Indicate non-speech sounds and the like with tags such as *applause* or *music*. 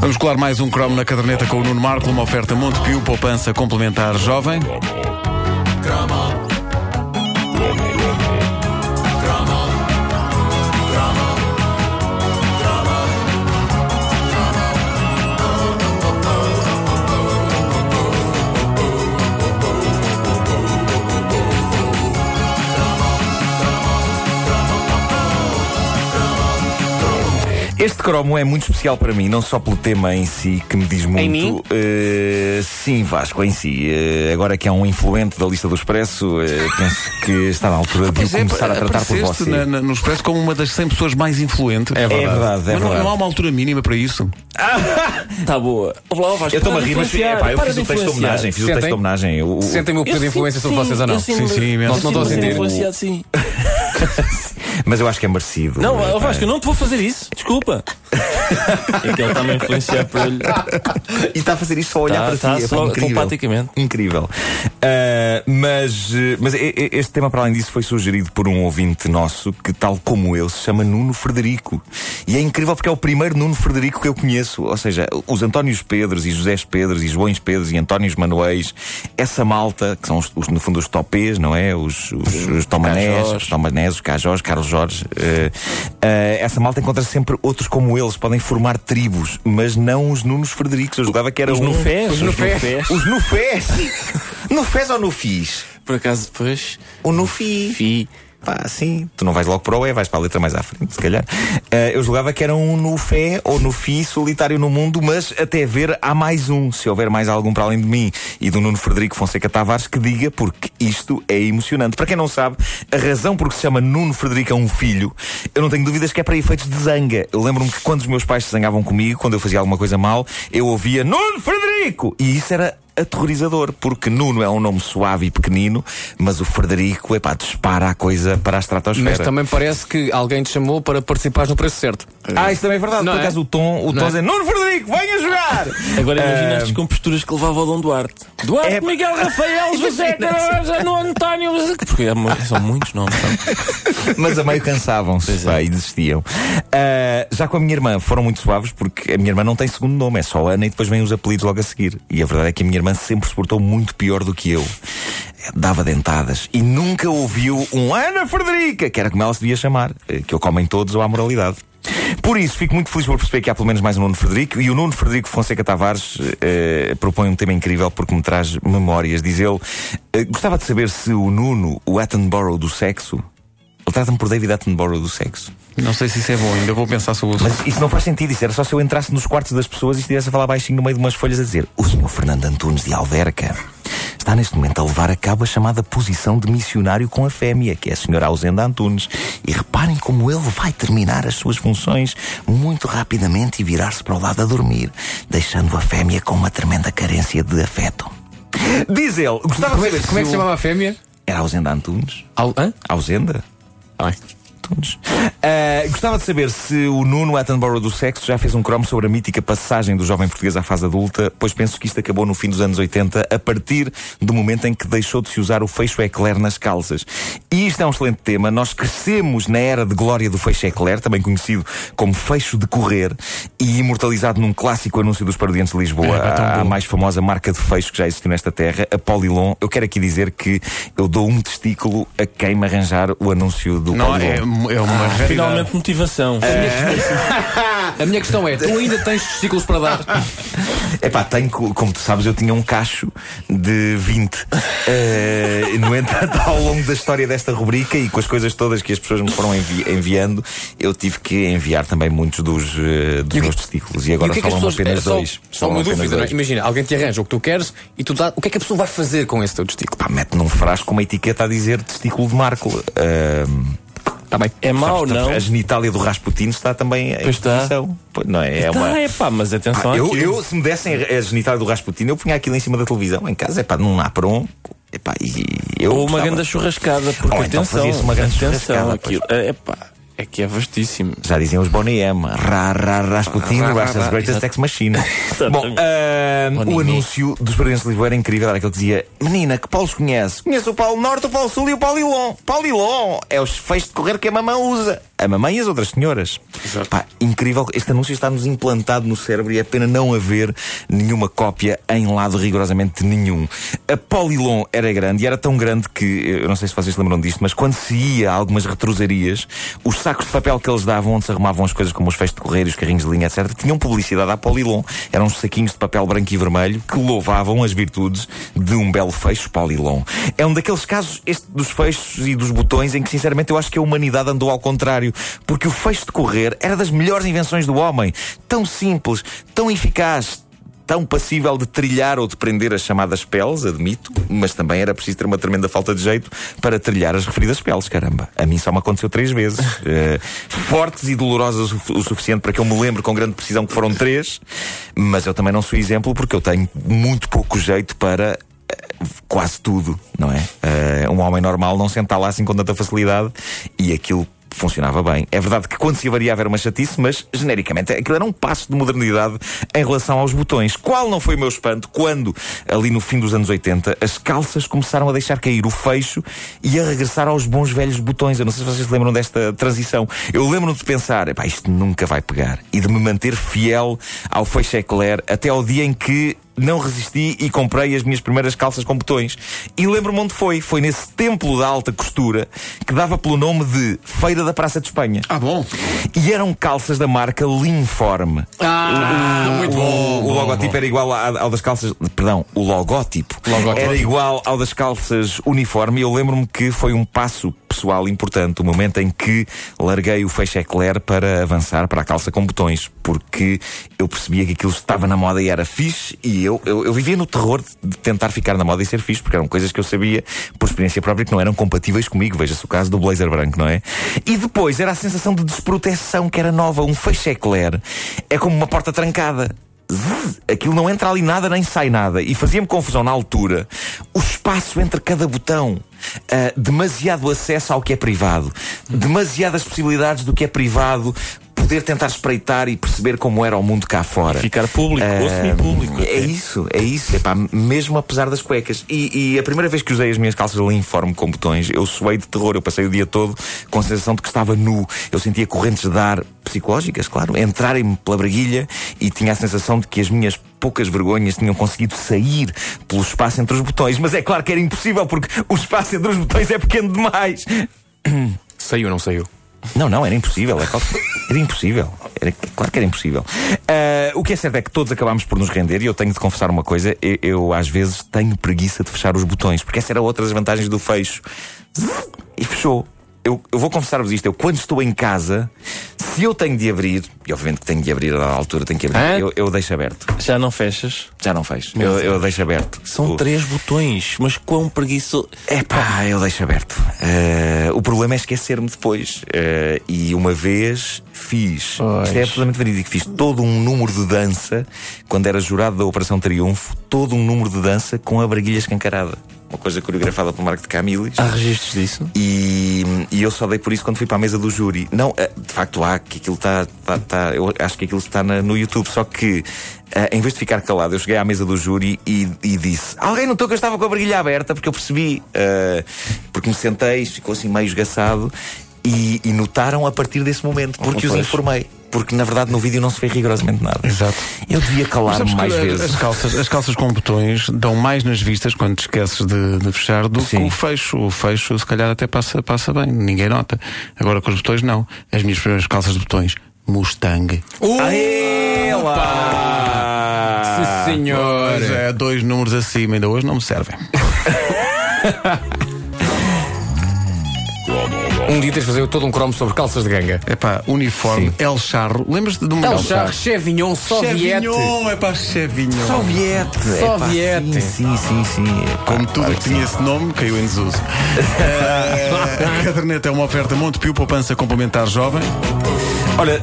Vamos colar mais um cromo na caderneta com o Nuno Marco, uma oferta Montepio, poupança complementar jovem. Este cromo é muito especial para mim, não só pelo tema em si, que me diz muito. mim? eh, sim, Vasco, em si. Eh, agora que é um influente da lista do Expresso, eh, penso que está na altura de é, começar a tratar por você. na- na- no Expresso como uma das 100 pessoas mais influentes. É verdade, é Mas não- verdade. Não, há uma altura mínima para isso. Tá boa. Ouve lá, ó, Vasco, Eu estou-me a rir, mas influenciar, epá, eu para fiz o texto de homenagem. Fiz o texto Sentem? de homenagem. Sentem-me o poder de influência sobre vocês ou não? Sim, sim, imenso. Não- não estou a sentir. influenciado, sim. Mas eu acho que é merecido. Não, ó, Epá. Vasco, eu não te vou fazer isso. Desculpa. É que ele está-me a influenciar por ele. E está a fazer isso só a olhar Tá, para tá, ti. é só incrível. telepaticamente. Incrível. Ah, mas eh, mas e- e- este tema, para além disso, foi sugerido por um ouvinte nosso que, tal como eu, se chama Nuno Frederico. E é incrível porque é o primeiro Nuno Frederico que eu conheço. Ou seja, os Antónios Pedros e Josés Pedros e Joões Pedros e Antónios Manuéis, essa malta, que são os, os, no fundo os topês, não é? Os, os, os tomanés, os tomanés, os cajós, Carlos Jorge. eh, eh, essa malta encontra sempre outros como eles, podem formar tribos, mas não os Nunos Frederico. Eu julgava que era Os um... nufés. Os nufés. Os nufés! *laughs* nufés ou nufis? Por acaso, depois. O nufi. Fi. Pá, sim, tu não vais logo para o E, vais para a letra mais à frente, se calhar. Eh, eu julgava que era um nufé ou nufi solitário no mundo, mas até ver há mais um. Se houver mais algum para além de mim e do Nuno Frederico Fonseca Tavares, que diga, porque isto é emocionante. Para quem não sabe, a razão por que se chama Nuno Frederico é um filho, eu não tenho dúvidas que é para efeitos de zanga. Eu lembro-me que quando os meus pais se zangavam comigo, quando eu fazia alguma coisa mal, eu ouvia Nuno Frederico! E isso era aterrorizador, porque Nuno é um nome suave e pequenino, mas o Frederico, epá, dispara a coisa para a estratosfera. Mas também parece que alguém te chamou para participares no preço certo. Ah, isso também é verdade. Não Por é? acaso o tom, o Não tom é? dizer Nuno Frederico, venha jogar! Agora imagina Ah, as descomposturas que levava o Dom Duarte. Duarte, É- Miguel, Rafael, *laughs* José, Carlos, no António. Porque é são muitos nomes. *laughs* Mas a meio cansavam-se é. e desistiam. Ah, já com a minha irmã foram muito suaves porque a minha irmã não tem segundo nome, é só Ana e depois vêm os apelidos logo a seguir. E a verdade é que a minha irmã sempre se portou muito pior do que eu. Dava dentadas e nunca ouviu um Ana Frederica, que era como ela se devia chamar, eh, que eu comem todos ou à moralidade. Por isso, fico muito feliz por perceber que há pelo menos mais um Nuno Frederico e o Nuno Frederico Fonseca Tavares eh, propõe um tema incrível porque me traz memórias. Diz ele: eh, gostava de saber se o Nuno, o Attenborough do sexo, ele trata-me por David Attenborough do sexo. Não sei se isso é bom, ainda vou pensar sobre o Mas isso não faz sentido. Isso era só se eu entrasse nos quartos das pessoas e estivesse a falar baixinho no meio de umas folhas a dizer: O senhor Fernando Antunes de Alverca está neste momento a levar a cabo a chamada posição de missionário com a fêmea, que é a senhora Ausenda Antunes. E reparem como ele vai terminar as suas funções muito rapidamente e virar-se para o lado a dormir, deixando a fêmea com uma tremenda carência de afeto. Diz ele, gostava Como é, de saber como é que se chamava a fêmea? Era Ausenda Antunes? Al, hã? Ausenda? Ai. Ah, gostava de saber se o Nuno Attenborough do sexo já fez um cromo sobre a mítica passagem do jovem português à fase adulta, pois penso que isto acabou no fim dos anos 80, a partir do momento em que deixou de se usar o fecho eclair nas calças. E isto é um excelente tema. Nós crescemos na era de glória do fecho eclair, também conhecido como fecho de correr, e imortalizado num clássico anúncio dos parodiantes de Lisboa, É, tão a, a mais famosa marca de fecho que já existiu nesta terra, a Polilon. Eu quero aqui dizer que eu dou um testículo a quem me arranjar o anúncio do Não, Polilon. é, é uma raridade. Finalmente motivação. A minha questão é: tu ainda tens testículos para dar? É pá, tenho, co- como tu sabes, eu tinha um cacho de 20. Eh, no entanto, ao longo da história desta rubrica e com as coisas todas que as pessoas me foram envi- enviando, eu tive que enviar também muitos dos, eh, dos E meus testículos. E E agora o que é que as falam pessoas. apenas é só, dois. Só uma dúvida, é? Imagina, alguém te arranja o que tu queres e tu dá. O que é que a pessoa vai fazer com esse teu testículo? Pá, mete num frasco com uma etiqueta a dizer testículo de Marco. Ahm, Está bem. É mau, não? A genitália do Rasputin está também em Pois está. Pois, Não é? É uma. É pá, mas atenção Pá, eu, eu, se me dessem a genitália do Rasputin, eu punha aquilo em cima da televisão, em casa, é pá, num apron. Epá, e eu Ou uma gostava. grande churrascada, porque então atenção, fazia-se uma grande atenção, churrascada, aquilo, é pá, é que é vastíssimo. Já diziam os Bonnie M. Ra, ra, Rasputin, Ra, ra, Russia's greatest machine. *laughs* Exatamente. Bom, Bonnie o anúncio dos Parentes de Lisboa era incrível. Era aquele que dizia: Menina, que Paulos conhece? Conhece o Paulo Norte, o Paulo Sul e o Paulo Ilon. Paulo Ilon é os feixes de correr que a mamã usa. A mamãe e as outras senhoras. Pá, incrível. Este anúncio está-nos implantado no cérebro e é pena não haver nenhuma cópia em lado rigorosamente nenhum. A Polilon era grande e era tão grande que, eu não sei se vocês se lembram disto, mas quando se ia a algumas retrosarias, os sacos de papel que eles davam, onde se arrumavam as coisas como os feitos de correio, os carrinhos de linha, etc., tinham publicidade à Polilon. Eram uns saquinhos de papel branco e vermelho que louvavam as virtudes de um belo fecho Polilon. É um daqueles casos, este dos fechos e dos botões, em que sinceramente eu acho que a humanidade andou ao contrário. Porque o fecho de correr era das melhores invenções do homem. Tão simples, tão eficaz, tão passível de trilhar ou de prender as chamadas peles, admito, mas também era preciso ter uma tremenda falta de jeito para trilhar as referidas peles, caramba. A mim só me aconteceu três vezes. uh, *laughs* fortes e dolorosas o, o, suficiente para que eu me lembre com grande precisão que foram três, mas eu também não sou exemplo porque eu tenho muito pouco jeito para uh, quase tudo, não é? Uh, um homem normal não senta lá assim com tanta facilidade e aquilo funcionava bem. É verdade que quando se avariava era uma chatice, mas genericamente aquilo era um passo de modernidade em relação aos botões. Qual não foi o meu espanto quando, ali no fim dos anos 80, as calças começaram a deixar cair o fecho e a regressar aos bons velhos botões. Eu não sei se vocês se lembram desta transição. Eu lembro-me de pensar, isto nunca vai pegar. E de me manter fiel ao fecho eclair até ao dia em que não resisti e comprei as minhas primeiras calças com botões. E lembro-me onde foi. Foi nesse templo da alta costura que dava pelo nome de Feira da Praça de Espanha. Ah, bom. E eram calças da marca Linform. Ah, o, muito o, bom. O, logótipo bom. era igual ao, ao das calças. Perdão, o logótipo, Logótipo. era igual ao das calças uniforme. E eu lembro-me que foi um passo pessoal importante, o momento em que larguei o feixe eclair para avançar para a calça com botões, porque eu percebia que aquilo estava na moda e era fixe, e eu, eu, eu vivia no terror de tentar ficar na moda e ser fixe, porque eram coisas que eu sabia por experiência própria que não eram compatíveis comigo. Veja-se o caso do blazer branco, não é? E depois era a sensação de desproteção que era nova. Um feixe eclair é como uma porta trancada. Zzz, aquilo não entra ali nada nem sai nada. E fazia-me confusão na altura o espaço entre cada botão. Uh, demasiado acesso ao que é privado. Demasiadas possibilidades do que é privado. Poder tentar espreitar e perceber como era o mundo cá fora. Ficar público, ou semi-público. É isso, é isso. Epá, mesmo apesar das cuecas. E, e, a primeira vez que usei as minhas calças linforme com botões, eu suei de terror. Eu passei o dia todo com a sensação de que estava nu. Eu sentia correntes de ar psicológicas, claro, entrarem-me pela braguilha e tinha a sensação de que as minhas poucas vergonhas tinham conseguido sair pelo espaço entre os botões. Mas é claro que era impossível porque o espaço entre os botões é pequeno demais. Saiu ou não saiu? Não, não, era impossível. Era, era impossível. Era, claro que era impossível. Uh, o que é certo é que todos acabámos por nos render e eu tenho de confessar uma coisa: eu, eu, às vezes tenho preguiça de fechar os botões, porque essa era outra das vantagens do fecho. E fechou. Eu, eu vou confessar-vos isto: eu quando estou em casa, se eu tenho de abrir, e obviamente que tenho de abrir a altura, tenho que abrir, eu, eu deixo aberto. Já não fechas? Já não fecho. Eu, eu, deixo aberto. São o... três botões, mas quão preguiço. É pá, eu deixo aberto. Uh, o problema é esquecer-me depois. Uh, e uma vez fiz. Pois. Isto é absolutamente verídico. Fiz todo um número de dança, quando era jurado da Operação Triunfo, todo um número de dança com a braguilha escancarada. Uma coisa coreografada pelo Marco de Camilis. Há registros disso? E, e eu só dei por isso quando fui para a mesa do júri. Não, eh, de facto há que aquilo está. Tá, tá, eu acho que aquilo está na, no YouTube, só que Uh, em vez de ficar calado, eu cheguei à mesa do júri e, e disse: Alguém notou que eu estava com a barriguilha aberta? Porque eu percebi, uh, porque me sentei, ficou assim meio esgaçado. E, e, notaram a partir desse momento, porque Oh, os informei. Porque na verdade no vídeo não se vê rigorosamente nada. Exato. Eu devia calar-me mais vezes. As calças, as calças com botões dão mais nas vistas quando te esqueces de, de fechar do Sim. que o fecho. O fecho, se calhar, até passa, passa bem, ninguém nota. Agora com os botões, não. As minhas primeiras calças de botões, Mustang. Aê, lá! Sim, senhor. Pois é, dois números acima, ainda hoje não me servem. *laughs* Um dia tens de fazer todo um cromo sobre calças de ganga. Epá, uniforme, El Charro. Lembras-te de uma É o Charre Chevignon Soviete. Chevignon, é pá, Chevignon. Soviete! Soviete. Epá, sim, sim, sim. sim. Epá, Como tudo que tinha esse nome, caiu em desuso. *laughs* Eh, a caderneta é uma oferta Montepio, poupança complementar jovem. Olha,